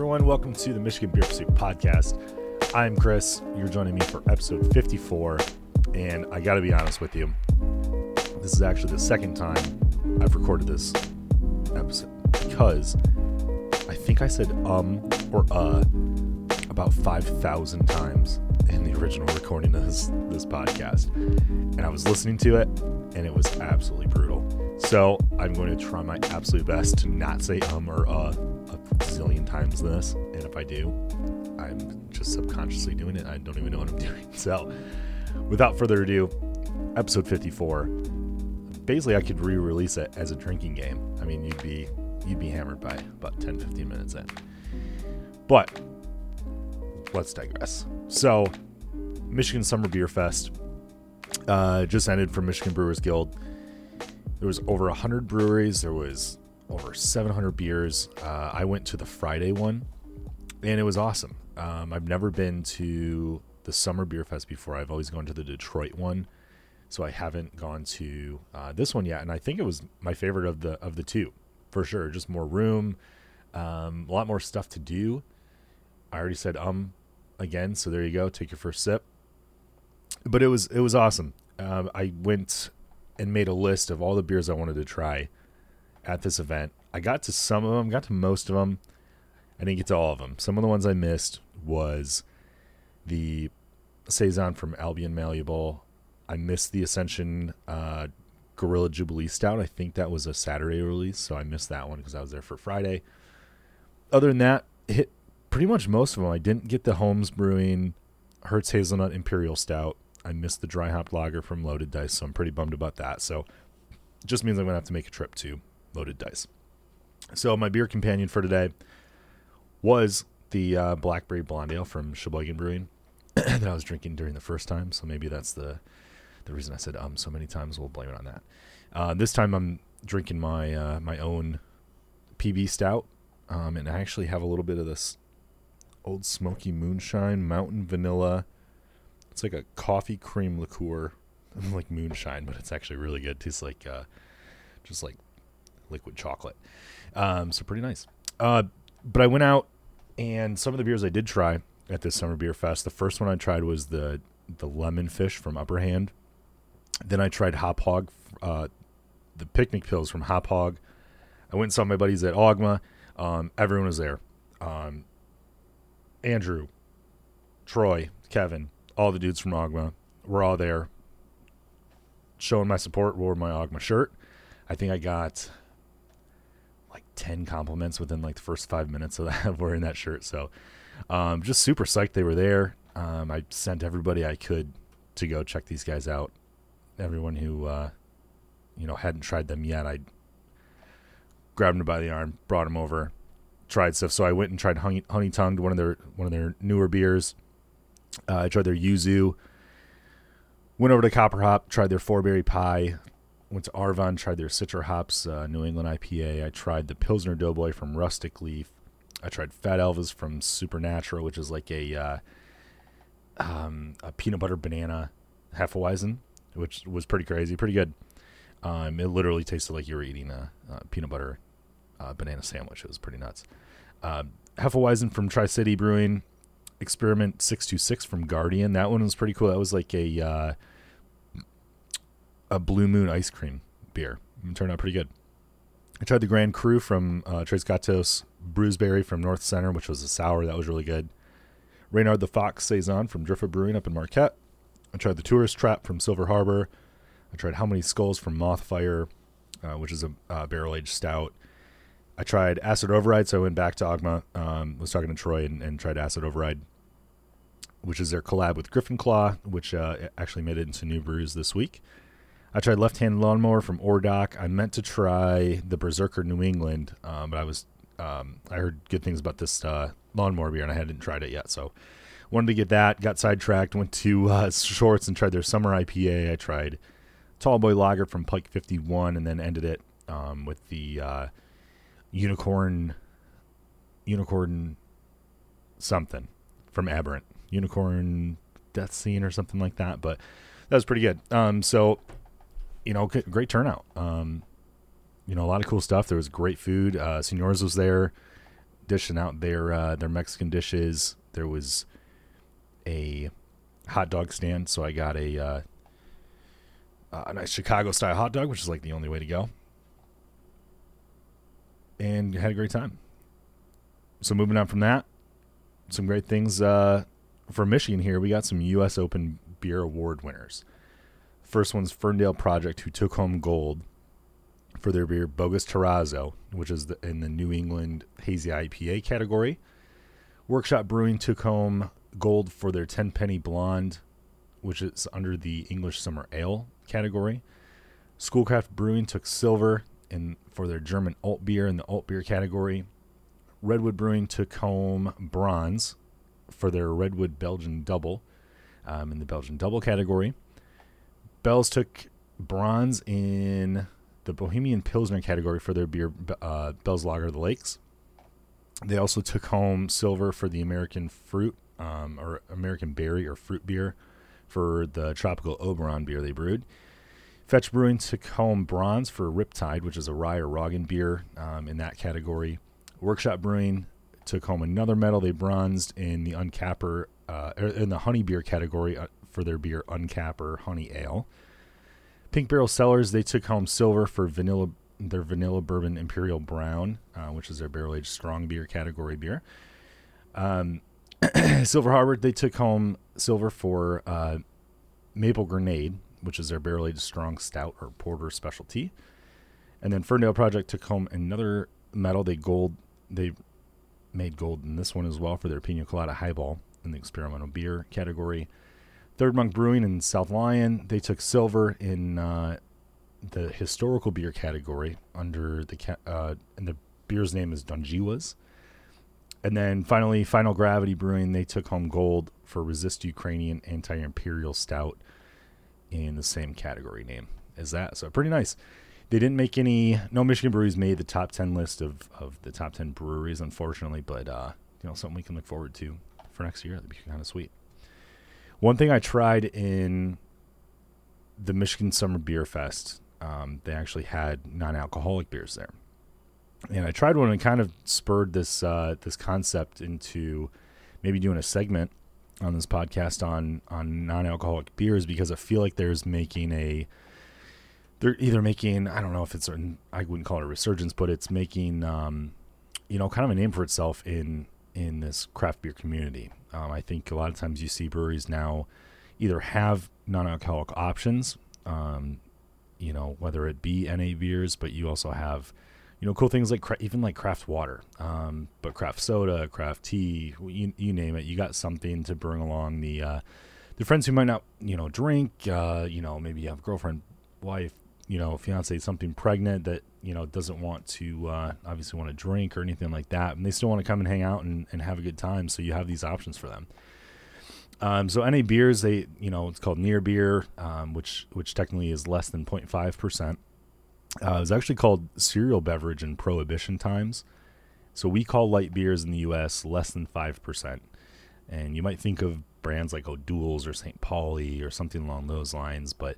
everyone, welcome to the Michigan Beer Pursuit Podcast. I'm Chris. You're joining me for episode 54, and I got to be honest with you. This is actually the second time I've recorded this episode because I think I said um or uh about 5,000 times in the original recording of this, this podcast. And I was listening to it, and it was absolutely brutal. So I'm going to try my absolute best to not say um or uh times this. And if I do, I'm just subconsciously doing it. I don't even know what I'm doing. So without further ado, episode 54. Basically, I could re-release it as a drinking game. I mean, you'd be you'd be hammered by about 10, 15 minutes in. But let's digress. So, Michigan Summer Beer Fest uh, just ended for Michigan Brewers Guild. There was over 100 breweries. There was over 700 beers. Uh, I went to the Friday one, and it was awesome. Um, I've never been to the Summer Beer Fest before. I've always gone to the Detroit one, so I haven't gone to uh, this one yet. And I think it was my favorite of the of the two, for sure. Just more room, um, a lot more stuff to do. I already said um again, so there you go. Take your first sip. But it was it was awesome. Um, I went and made a list of all the beers I wanted to try at this event. I got to some of them, got to most of them. I didn't get to all of them. Some of the ones I missed was the saison from Albion Malleable. I missed the Ascension uh, Gorilla Jubilee Stout. I think that was a Saturday release, so I missed that one because I was there for Friday. Other than that, hit pretty much most of them. I didn't get the Holmes Brewing Hertz Hazelnut Imperial Stout. I missed the dry hopped lager from Loaded Dice, so I'm pretty bummed about that. So just means I'm gonna have to make a trip to Loaded Dice. So my beer companion for today was the uh, Blackberry Blonde Ale from Cheboygan Brewing that I was drinking during the first time. So maybe that's the the reason I said um so many times. We'll blame it on that. Uh, this time I'm drinking my uh, my own PB Stout, um, and I actually have a little bit of this Old Smoky Moonshine Mountain Vanilla. It's like a coffee cream liqueur, like moonshine, but it's actually really good. It tastes like uh, just like liquid chocolate. Um, so pretty nice. Uh, but I went out and some of the beers I did try at this summer beer fest. The first one I tried was the the lemon fish from Upper Hand. Then I tried Hop Hog, uh, the picnic pills from Hop Hog. I went and saw my buddies at Ogma. Um, everyone was there. Um, Andrew, Troy, Kevin, all the dudes from Ogma were all there showing my support, wore my Ogma shirt. I think I got 10 compliments within like the first five minutes of that wearing that shirt. So um, just super psyched they were there. Um, I sent everybody I could to go check these guys out. Everyone who, uh, you know, hadn't tried them yet, I grabbed them by the arm, brought them over, tried stuff. So I went and tried honey, honey tongued one of their one of their newer beers. Uh, I tried their yuzu. Went over to Copper Hop, tried their four berry pie. Went to Arvon, tried their Citra Hops uh, New England IPA. I tried the Pilsner Doughboy from Rustic Leaf. I tried Fat Elvis from Supernatural, which is like a uh, um, a peanut butter banana Hefeweizen, which was pretty crazy, pretty good. Um, it literally tasted like you were eating a, a peanut butter uh, banana sandwich. It was pretty nuts. Uh, Hefeweizen from Tri City Brewing, Experiment Six Two Six from Guardian. That one was pretty cool. That was like a uh, a Blue Moon ice cream beer. It turned out pretty good. I tried the Grand Cru from uh, Tres Gatos, Brewsberry from North Center, which was a sour. That was really good. Reynard the Fox Saison from Drifa Brewing up in Marquette. I tried the Tourist Trap from Silver Harbor. I tried How Many Skulls from Mothfire, uh, which is a uh, barrel aged stout. I tried Acid Override, so I went back to Ogma. Um, was talking to Troy and, and, tried Acid Override, which is their collab with Griffin Claw, which uh, actually made it into new brews this week. I tried Left Hand Lawnmower from Ore Dock. I meant to try the Berserker New England, um, but I was um, I heard good things about this uh, lawnmower beer and I hadn't tried it yet, so wanted to get that. Got sidetracked. Went to uh, Shorts and tried their summer IPA. I tried Tall Boy Lager from Pike 51, and then ended it um, with the uh, Unicorn Unicorn something from Aberrant Unicorn Death Scene or something like that. But that was pretty good. Um, so you know, great turnout. Um, you know, a lot of cool stuff. There was great food. Uh, Senors was there. dishing out their uh, their Mexican dishes. There was a hot dog stand, so I got a uh, a nice Chicago style hot dog, which is like the only way to go, and had a great time. So moving on from that, some great things uh, for Michigan here. We got some U.S. Open beer award winners. First one's Ferndale Project, who took home gold for their beer Bogus Terrazzo, which is the, in the New England Hazy IPA category. Workshop Brewing took home gold for their 10 penny blonde, which is under the English Summer Ale category. Schoolcraft Brewing took silver in for their German alt beer in the alt beer category. Redwood Brewing took home bronze for their Redwood Belgian Double um, in the Belgian Double category. Bell's took bronze in the Bohemian Pilsner category for their beer, uh, Bell's Lager of the Lakes. They also took home silver for the American Fruit um, or American Berry or Fruit beer for the Tropical Oberon beer they brewed. Fetch Brewing took home bronze for Riptide, which is a rye or Roggen beer um, in that category. Workshop Brewing took home another medal. They bronzed in the Uncapper uh, er, in the honey beer category uh, for their beer Uncapper Honey Ale. Pink Barrel Cellars they took home silver for vanilla their vanilla bourbon imperial brown, uh, which is their barrel aged strong beer category beer. Um, Silver Harbor they took home silver for uh, Maple Grenade, which is their barrel aged strong stout or porter specialty. And then Ferndale Project took home another medal. They gold they made gold in this one as well for their Pina Colada Highball in the experimental beer category. Third Monk Brewing in South Lyon, they took silver in uh, the historical beer category under the ca- uh, and the beer's name is Donjiwas. And then finally, Final Gravity Brewing, they took home gold for Resist Ukrainian Anti Imperial Stout in the same category name as that. So pretty nice. They didn't make any, no Michigan breweries made the top 10 list of, of the top 10 breweries, unfortunately, but, uh, you know, something we can look forward to for next year. That'd be kind of sweet. One thing I tried in the Michigan Summer Beer Fest, um, they actually had non-alcoholic beers there, and I tried one and kind of spurred this uh, this concept into maybe doing a segment on this podcast on on non-alcoholic beers because I feel like there's making a they're either making I don't know if it's I wouldn't call it a resurgence, but it's making um, you know kind of a name for itself in in this craft beer community. Um, I think a lot of times you see breweries now either have non-alcoholic options, um, you know, whether it be NA beers, but you also have, you know, cool things like cra- even like craft water, um, but craft soda, craft tea, you, you name it. You got something to bring along the uh, the friends who might not, you know, drink. Uh, you know, maybe you have girlfriend, wife, you know, fiance, something pregnant that you know doesn't want to uh, obviously want to drink or anything like that, and they still want to come and hang out and, and have a good time. So you have these options for them. Um, so any beers, they you know it's called near beer, um, which which technically is less than 0.5 percent. Uh, it was actually called cereal beverage in prohibition times. So we call light beers in the U.S. less than five percent, and you might think of brands like O'Doul's or St. Pauli or something along those lines, but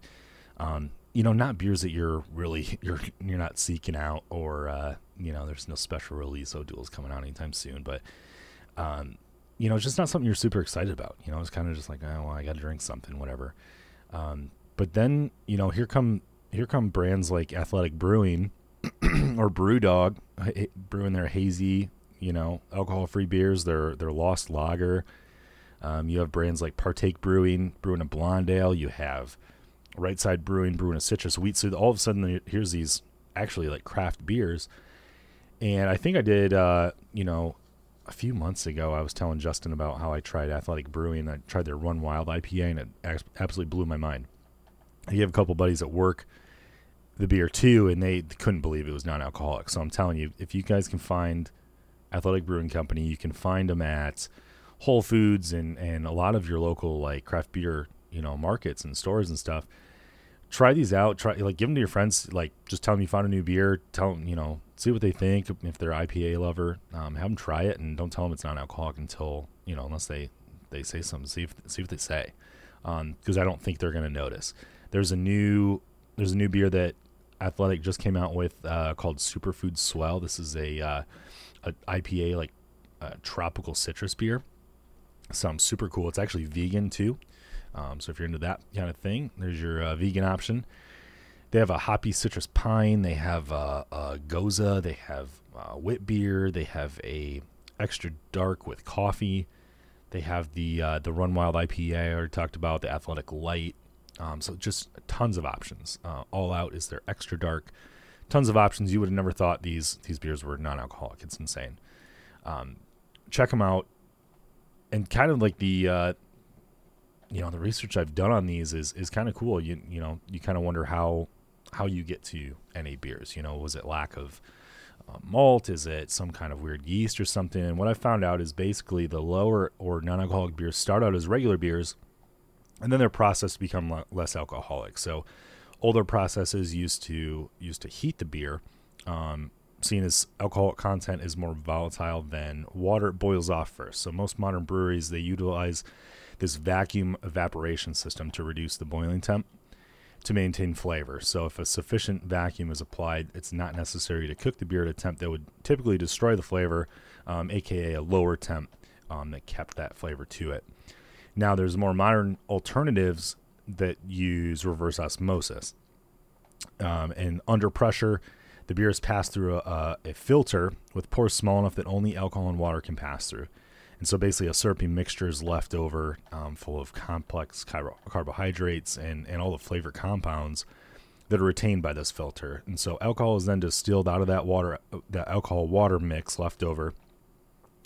um, you know, not beers that you're really you're you're not seeking out, or uh, you know, there's no special release O'Doul's coming out anytime soon. But um, you know, it's just not something you're super excited about. You know, it's kind of just like, oh, well, I got to drink something, whatever. Um, but then you know, here come here come brands like Athletic Brewing or BrewDog brewing their hazy, you know, alcohol-free beers. Their their Lost Lager. Um, you have brands like Partake Brewing brewing a blonde ale. You have Right Side Brewing brewing a citrus wheat. So all of a sudden, here's these actually like craft beers. And I think I did, uh, you know, a few months ago, I was telling Justin about how I tried Athletic Brewing. I tried their Run Wild IPA, and it absolutely blew my mind. I have a couple buddies at work the beer too, and they couldn't believe it was non-alcoholic. So I'm telling you, if you guys can find Athletic Brewing Company, you can find them at Whole Foods and and a lot of your local like craft beer you know markets and stores and stuff try these out try like give them to your friends like just tell them you found a new beer tell them you know see what they think if they're ipa lover um, have them try it and don't tell them it's not alcoholic until you know unless they they say something see if see what they say because um, i don't think they're going to notice there's a new there's a new beer that athletic just came out with uh, called superfood swell this is a uh, a ipa like a tropical citrus beer. Sounds super cool. It's actually vegan too. Um, so if you're into that kind of thing, there's your uh, vegan option. They have a hoppy citrus pine. They have a, a gose. They have uh, wit beer. They have a extra dark with coffee. They have the uh, the Run Wild IPA I already talked about. The Athletic Light. Um, so just tons of options. Uh, All Out is their extra dark. Tons of options. You would have never thought these these beers were non-alcoholic. It's insane. Um, check them out. And kind of like the uh, you know the research I've done on these is is kind of cool. You you know you kind of wonder how how you get to any beers. You know, was it lack of uh, malt? Is it some kind of weird yeast or something? And what I found out is basically the lower or non-alcoholic beers start out as regular beers, and then they're processed to become le- less alcoholic. So older processes used to used to heat the beer. Um, seeing as alcoholic content is more volatile than water, it boils off first. So most modern breweries they utilize this vacuum evaporation system to reduce the boiling temp to maintain flavor. So if a sufficient vacuum is applied, it's not necessary to cook the beer at a temp that would typically destroy the flavor, um, aka a lower temp um, that kept that flavor to it. Now there's more modern alternatives that use reverse osmosis. Um, and under pressure, the beer is passed through a, a, filter with pores small enough that only alcohol and water can pass through. And so basically, a syrupy mixture is left over um, full of complex carbo- carbohydrates and, and all the flavor compounds that are retained by this filter. And so alcohol is then distilled out of that water, that alcohol water mix left over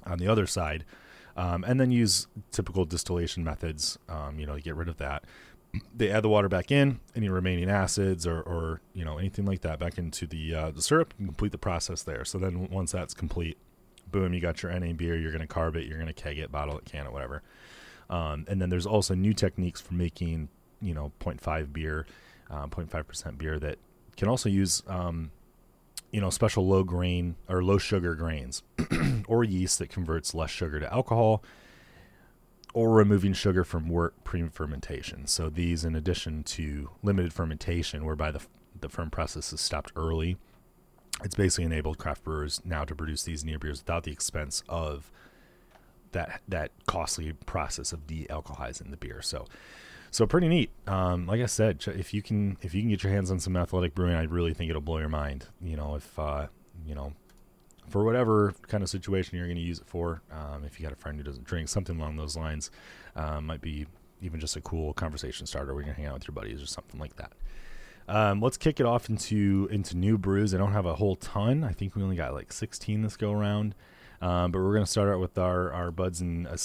on the other side. Um, and then use typical distillation methods, um, you know, to get rid of that they add the water back in, any remaining acids or, or you know anything like that back into the uh, the syrup, and complete the process there. So then once that's complete, boom, you got your NA beer. You're going to carb it. You're going to keg it, bottle it, can it, whatever. Um, and then there's also new techniques for making you know 0.5 beer, uh, 0.5 percent beer that can also use um, you know special low grain or low sugar grains or yeast that converts less sugar to alcohol or removing sugar from wort pre-fermentation. So these, in addition to limited fermentation, whereby the the firm process is stopped early, it's basically enabled craft brewers now to produce these near beers without the expense of that that costly process of de-alcoholizing the beer. So, so pretty neat. Um, like I said, if you can if you can get your hands on some athletic brewing, I really think it'll blow your mind. You know, if uh, you know for whatever kind of situation you're going to use it for. Um, if you got a friend who doesn't drink, something along those lines um, might be even just a cool conversation starter when you're hanging out with your buddies or something like that. Um, let's kick it off into into new brews. I don't have a whole ton. I think we only got like 16 this go around, um, but we're going to start out with our our buds uh,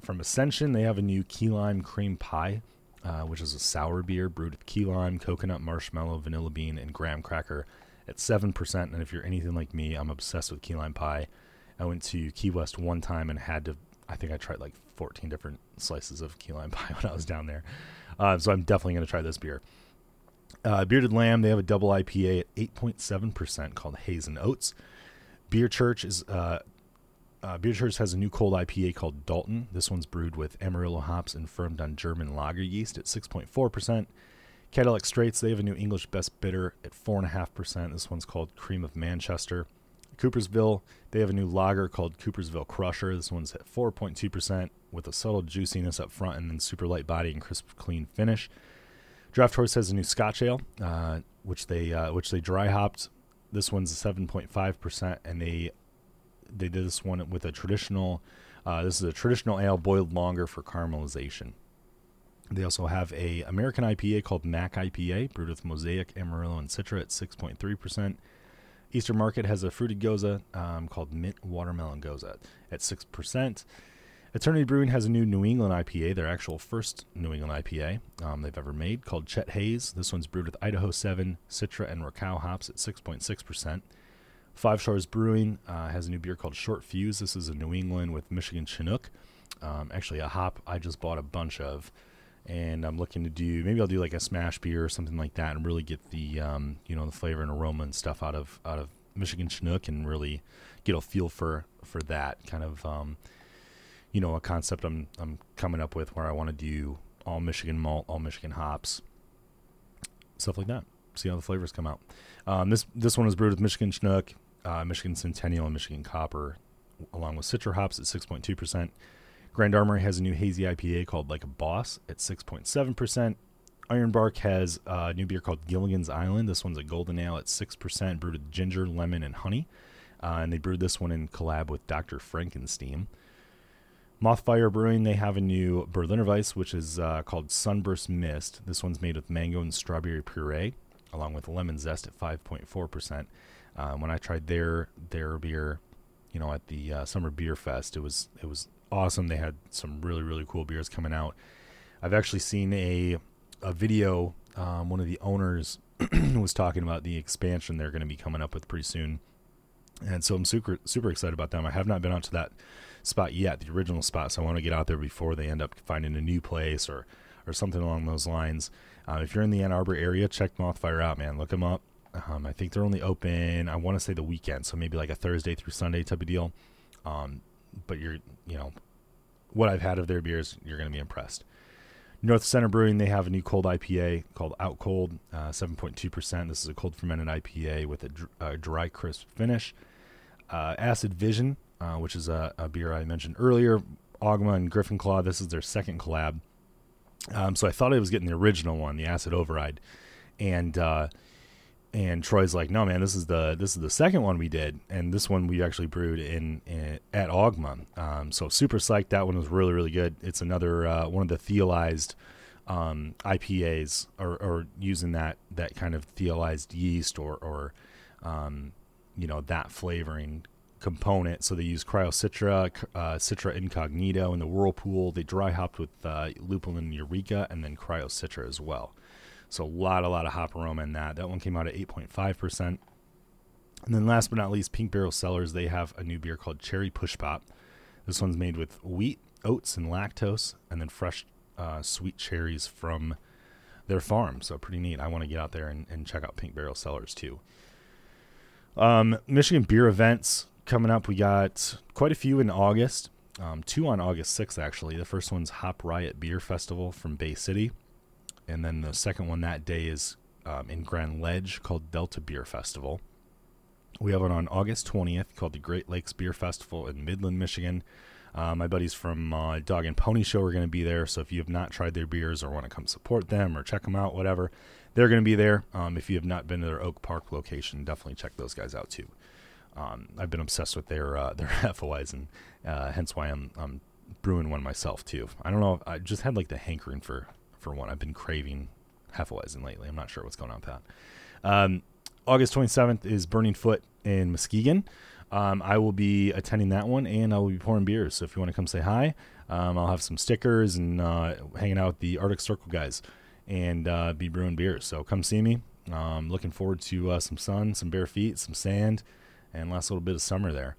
from Ascension. They have a new key lime cream pie, uh, which is a sour beer brewed with key lime, coconut, marshmallow, vanilla bean, and graham cracker at 7%. And if you're anything like me, I'm obsessed with key lime pie. I went to Key West one time and had to, I think I tried like 14 different slices of key lime pie when I was down there. Uh, so I'm definitely going to try this beer. Uh, Bearded Lamb, they have a double IPA at 8.7% called Haze and Oats. Beer Church is uh, uh, Beer Church has a new cold IPA called Dalton. This one's brewed with Amarillo hops and firmed on German lager yeast at 6.4%. Cadillac Straits, they have a new English Best Bitter at 4.5%. This one's called Cream of Manchester. Coopersville, they have a new lager called Coopersville Crusher. This one's at 4.2% with a subtle juiciness up front and then super light body and crisp, clean finish. Draught Horse has a new Scotch ale, uh, which they uh, which they dry hopped. This one's 7.5%, and they they did this one with a traditional. Uh, this is a traditional ale boiled longer for caramelization. They also have a American IPA called Mac IPA, brewed with Mosaic, Amarillo, and Citra at 6.3%. Eastern Market has a fruited gose um, called Mint Watermelon Gose at 6%. Eternity Brewing has a new New England IPA, their actual first New England IPA um, they've ever made, called Chet Haze. This one's brewed with Idaho 7, Citra, and Rakau hops at 6.6%. Five Shores Brewing uh, has a new beer called Short Fuse. This is a New England with Michigan Chinook. Um, actually, a hop I just bought a bunch of and I'm looking to do maybe I'll do like a smash beer or something like that and really get the um, you know the flavor and aroma and stuff out of out of Michigan Chinook and really get a feel for for that kind of um, you know a concept I'm I'm coming up with where I want to do all Michigan malt, all Michigan hops, stuff like that. See how the flavors come out. Um, this this one is brewed with Michigan Chinook, uh, Michigan Centennial, and Michigan Copper along with Citra hops at 6.2%. Grand Armory has a new hazy IPA called Like a Boss at 6.7%. Iron Bark has a new beer called Gilligan's Island. This one's a golden ale at 6%, brewed with ginger, lemon, and honey. Uh, and they brewed this one in collab with Dr. Frankenstein. Mothfire Brewing, they have a new Berliner Weiss, which is uh, called Sunburst Mist. This one's made with mango and strawberry puree, along with lemon zest at 5.4%. Uh, when I tried their their beer, you know, at the uh, Summer Beer Fest, it was it was awesome. They had some really really cool beers coming out. I've actually seen a a video. Um, one of the owners was talking about the expansion they're going to be coming up with pretty soon, and so I'm super super excited about them. I have not been out to that spot yet, the original spot. So I want to get out there before they end up finding a new place or or something along those lines. Uh, if you're in the Ann Arbor area, check Mothfire out, man. Look them up. Um, I think they're only open. I want to say the weekend, so maybe like a Thursday through Sunday type of deal. Um, but you're, you know, what I've had of their beers, you're going to be impressed. North Center Brewing, they have a new cold IPA called Out Cold, uh, 7.2%. This is a cold fermented IPA with a, dr- a dry, crisp finish. Uh, Acid Vision, uh, which is a, a, beer I mentioned earlier. Ogma and Griffin Claw. This is their second collab. Um, so I thought I was getting the original one, the Acid Override, and uh, and Troy's like, no man, this is the this is the second one we did, and this one we actually brewed in, in at Ogma. Um, so super psyched. That one was really really good. It's another uh, one of the thiolized um, IPAs, or, or, using that that kind of thiolized yeast or or um, you know that flavoring component. So they use Cryocitra, uh, Citra Incognito, in the Whirlpool. They dry hopped with uh, Lupulin Eureka and then Cryocitra as well. So a lot, a lot of hop aroma in that. That one came out at 8.5%. And then last but not least, Pink Barrel Cellars, they have a new beer called Cherry Push Pop. This one's made with wheat, oats, and lactose, and then fresh uh, sweet cherries from their farm. So pretty neat. I want to get out there and, and check out Pink Barrel Cellars too. Um, Michigan beer events coming up. We got quite a few in August. Um, two on August 6th, actually. The first one's Hop Riot Beer Festival from Bay City. And then the second one that day is um, in Grand Ledge called Delta Beer Festival. We have one on August 20th called the Great Lakes Beer Festival in Midland, Michigan. Uh, my buddies from uh, Dog and Pony Show are going to be there. So if you have not tried their beers or want to come support them or check them out, whatever, they're going to be there. Um, if you have not been to their Oak Park location, definitely check those guys out too. Um, I've been obsessed with their uh, their Hefeweizen, uh, hence why I'm, I'm brewing one myself too. I don't know. I just had like the hankering for for one. I've been craving Hefeweizen lately. I'm not sure what's going on with that. Um, August 27th is Burning Foot in Muskegon. Um, I will be attending that one, and I will be pouring beers. So if you want to come say hi, um, I'll have some stickers and uh, hanging out with the Arctic Circle guys and uh, be brewing beers. So come see me. Um, looking forward to uh, some sun, some bare feet, some sand, and last little bit of summer there.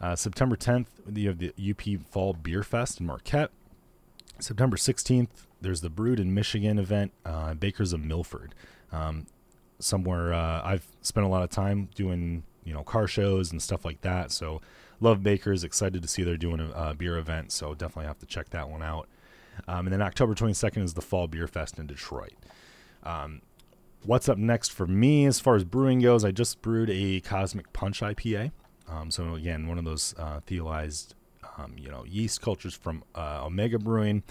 Uh, September 10th, you have the UP Fall Beer Fest in Marquette. September 16th, there's the Brewed in Michigan event, uh, Bakers of Milford. Um, somewhere uh, I've spent a lot of time doing, you know, car shows and stuff like that. So love Bakers. Excited to see they're doing a, a beer event. So definitely have to check that one out. Um, and then October 22nd is the Fall Beer Fest in Detroit. Um, what's up next for me as far as brewing goes? I just brewed a Cosmic Punch IPA. Um, so again, one of those uh, thiolized, um, you know, yeast cultures from uh, Omega Brewing.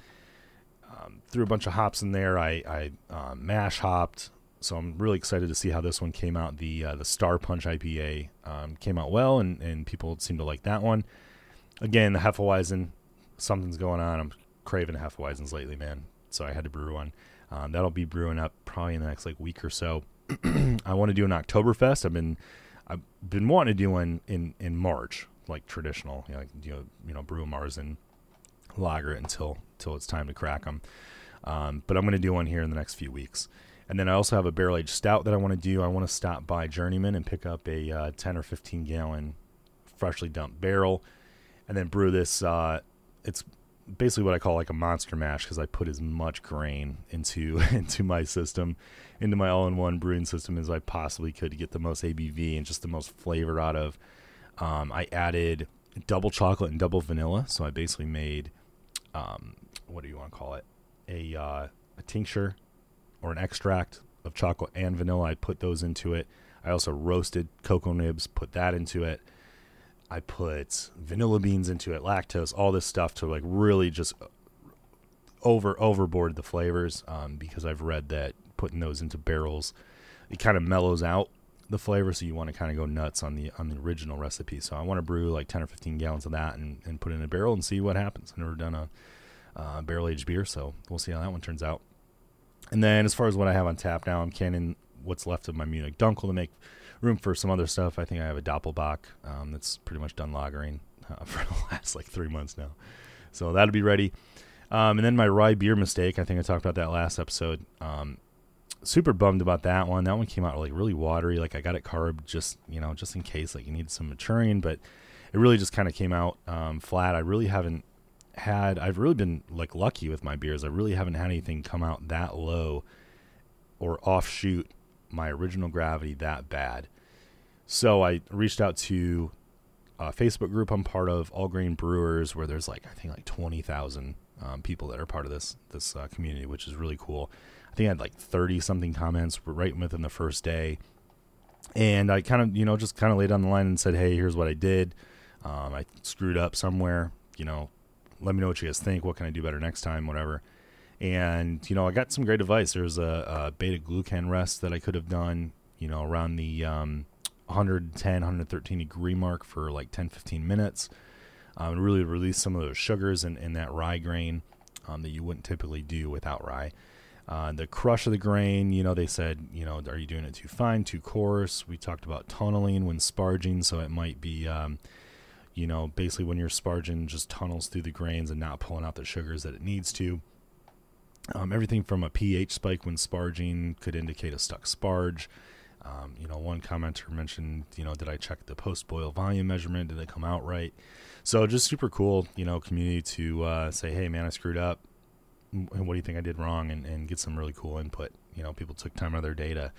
Um, threw a bunch of hops in there. I, I uh, mash hopped, so I'm really excited to see how this one came out. The uh, the Star Punch IPA um, came out well, and, and people seem to like that one. Again, the Hefeweizen, something's going on. I'm craving Hefeweizens lately, man. So I had to brew one. Um, that'll be brewing up probably in the next like week or so. I want to do an Oktoberfest. I've been I've been wanting to do one in in March, like traditional, you know, like, you know, you know brew a Marzen lager it until until it's time to crack them. Um, but I'm going to do one here in the next few weeks. And then I also have a barrel aged stout that I want to do. I want to stop by Journeyman and pick up a uh, 10 or 15 gallon freshly dumped barrel, and then brew this. Uh, it's basically what I call like a monster mash because I put as much grain into into my system, into my all-in-one brewing system as I possibly could to get the most ABV and just the most flavor out of. Um, I added double chocolate and double vanilla, so I basically made um, what do you want to call it? A uh, a tincture or an extract of chocolate and vanilla. I put those into it. I also roasted cocoa nibs, put that into it. I put vanilla beans into it, lactose, all this stuff to like really just over overboard the flavors um, because I've read that putting those into barrels it kind of mellows out the flavor so you want to kind of go nuts on the on the original recipe. So i want to brew like 10 or 15 gallons of that and, and put it in a barrel and see what happens. I've never done a uh, barrel aged beer so we'll see how that one turns out. And then as far as what i have on tap now i'm canning what's left of my munich dunkel to make room for some other stuff i think i have a doppelbock um, that's pretty much done lagering uh, for the last like three months now so that'll be ready um, and then my rye beer mistake, I think I talked about that last episode. Um, super bummed about that one. That one came out like really watery. Like I got it carb just you know just in case like you needed some maturing, but it really just kind of came out um, flat. I really haven't had. I've really been like lucky with my beers. I really haven't had anything come out that low or offshoot my original gravity that bad. So I reached out to a Facebook group I'm part of, All Grain Brewers, where there's like I think like twenty thousand um, people that are part of this this uh, community, which is really cool. I think I had like thirty something comments right within the first day, and I kind of you know just kind of laid on the line and said, hey, here's what I did. Um, I screwed up somewhere. You know, let me know what you guys think. What can I do better next time? Whatever. And you know, I got some great advice. There's a, a beta glucan rest that I could have done. You know, around the um, 110, 113 degree mark for like 10, 15 minutes um, really release some of those sugars in, in that rye grain um, that you wouldn't typically do without rye. Uh, the crush of the grain, you know, they said, you know, are you doing it too fine, too coarse? We talked about tunneling when sparging, so it might be, um, you know, basically when you're sparging, just tunnels through the grains and not pulling out the sugars that it needs to. Um, everything from a pH spike when sparging could indicate a stuck sparge. Um, you know, one commenter mentioned, you know, did I check the post boil volume measurement? Did it come out right? So just super cool, you know, community to uh, say, hey, man, I screwed up. What do you think I did wrong? And, and get some really cool input. You know, people took time out of their day to,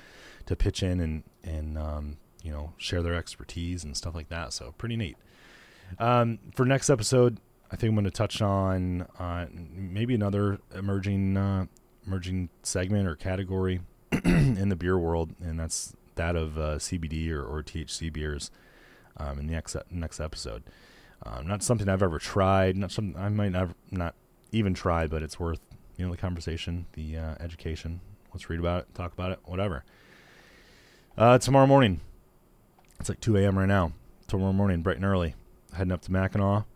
to pitch in and, and um, you know, share their expertise and stuff like that. So pretty neat. Um, for next episode, I think I'm going to touch on uh, maybe another emerging uh, emerging segment or category in the beer world, and that's that of uh, CBD or, or THC beers um, in the next next episode. Um, not something I've ever tried. Not something I might never not even try, but it's worth you know the conversation, the uh, education. Let's read about it, talk about it, whatever. Uh, tomorrow morning, it's like 2 a.m. right now. Tomorrow morning, bright and early, heading up to Mackinac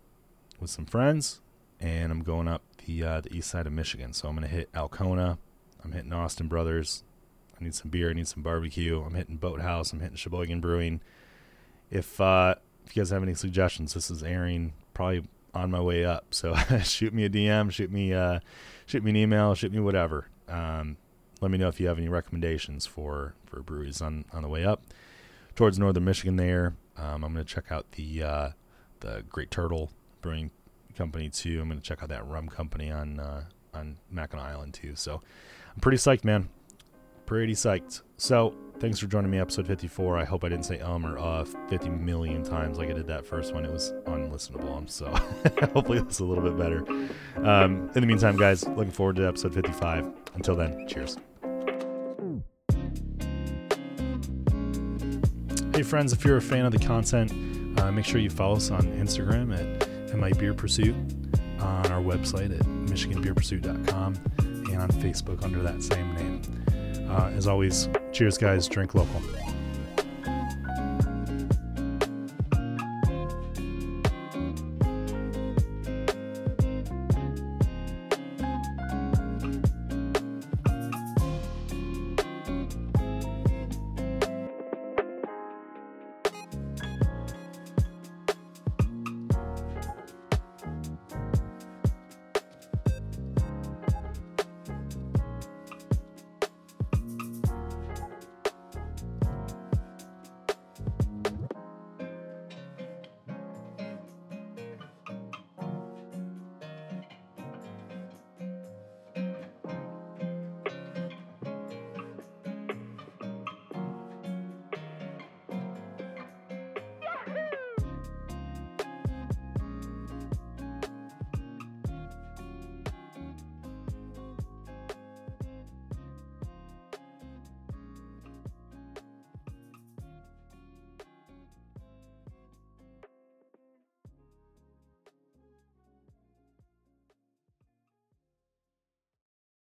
with some friends, and I'm going up the uh, the east side of Michigan. So I'm gonna hit Alcona. I'm hitting Austin Brothers. I need some beer. I need some barbecue. I'm hitting Boathouse. I'm hitting Cheboygan Brewing. If uh, if you guys have any suggestions, this is airing probably on my way up. So shoot me a DM, shoot me uh, shoot me an email, shoot me whatever. Um, let me know if you have any recommendations for for breweries on on the way up towards northern Michigan. There, um, I'm going to check out the uh, the Great Turtle Brewing Company too. I'm to check out that rum company on uh, on Mackinac Island too. So I'm pretty psyched, man. Pretty psyched. So Thanks for joining me, episode 54. I hope I didn't say um or uh 50 million times like I did that first one. It was unlistenable. So hopefully it's a little bit better. Um, in the meantime, guys, looking forward to episode 55. Until then, cheers. Hey, friends, if you're a fan of the content, uh, make sure you follow us on Instagram at MI Beer Pursuit, on our website at MichiganBeerPursuit.com, and on Facebook under that same name. Uh, as always, cheers, guys. Drink local.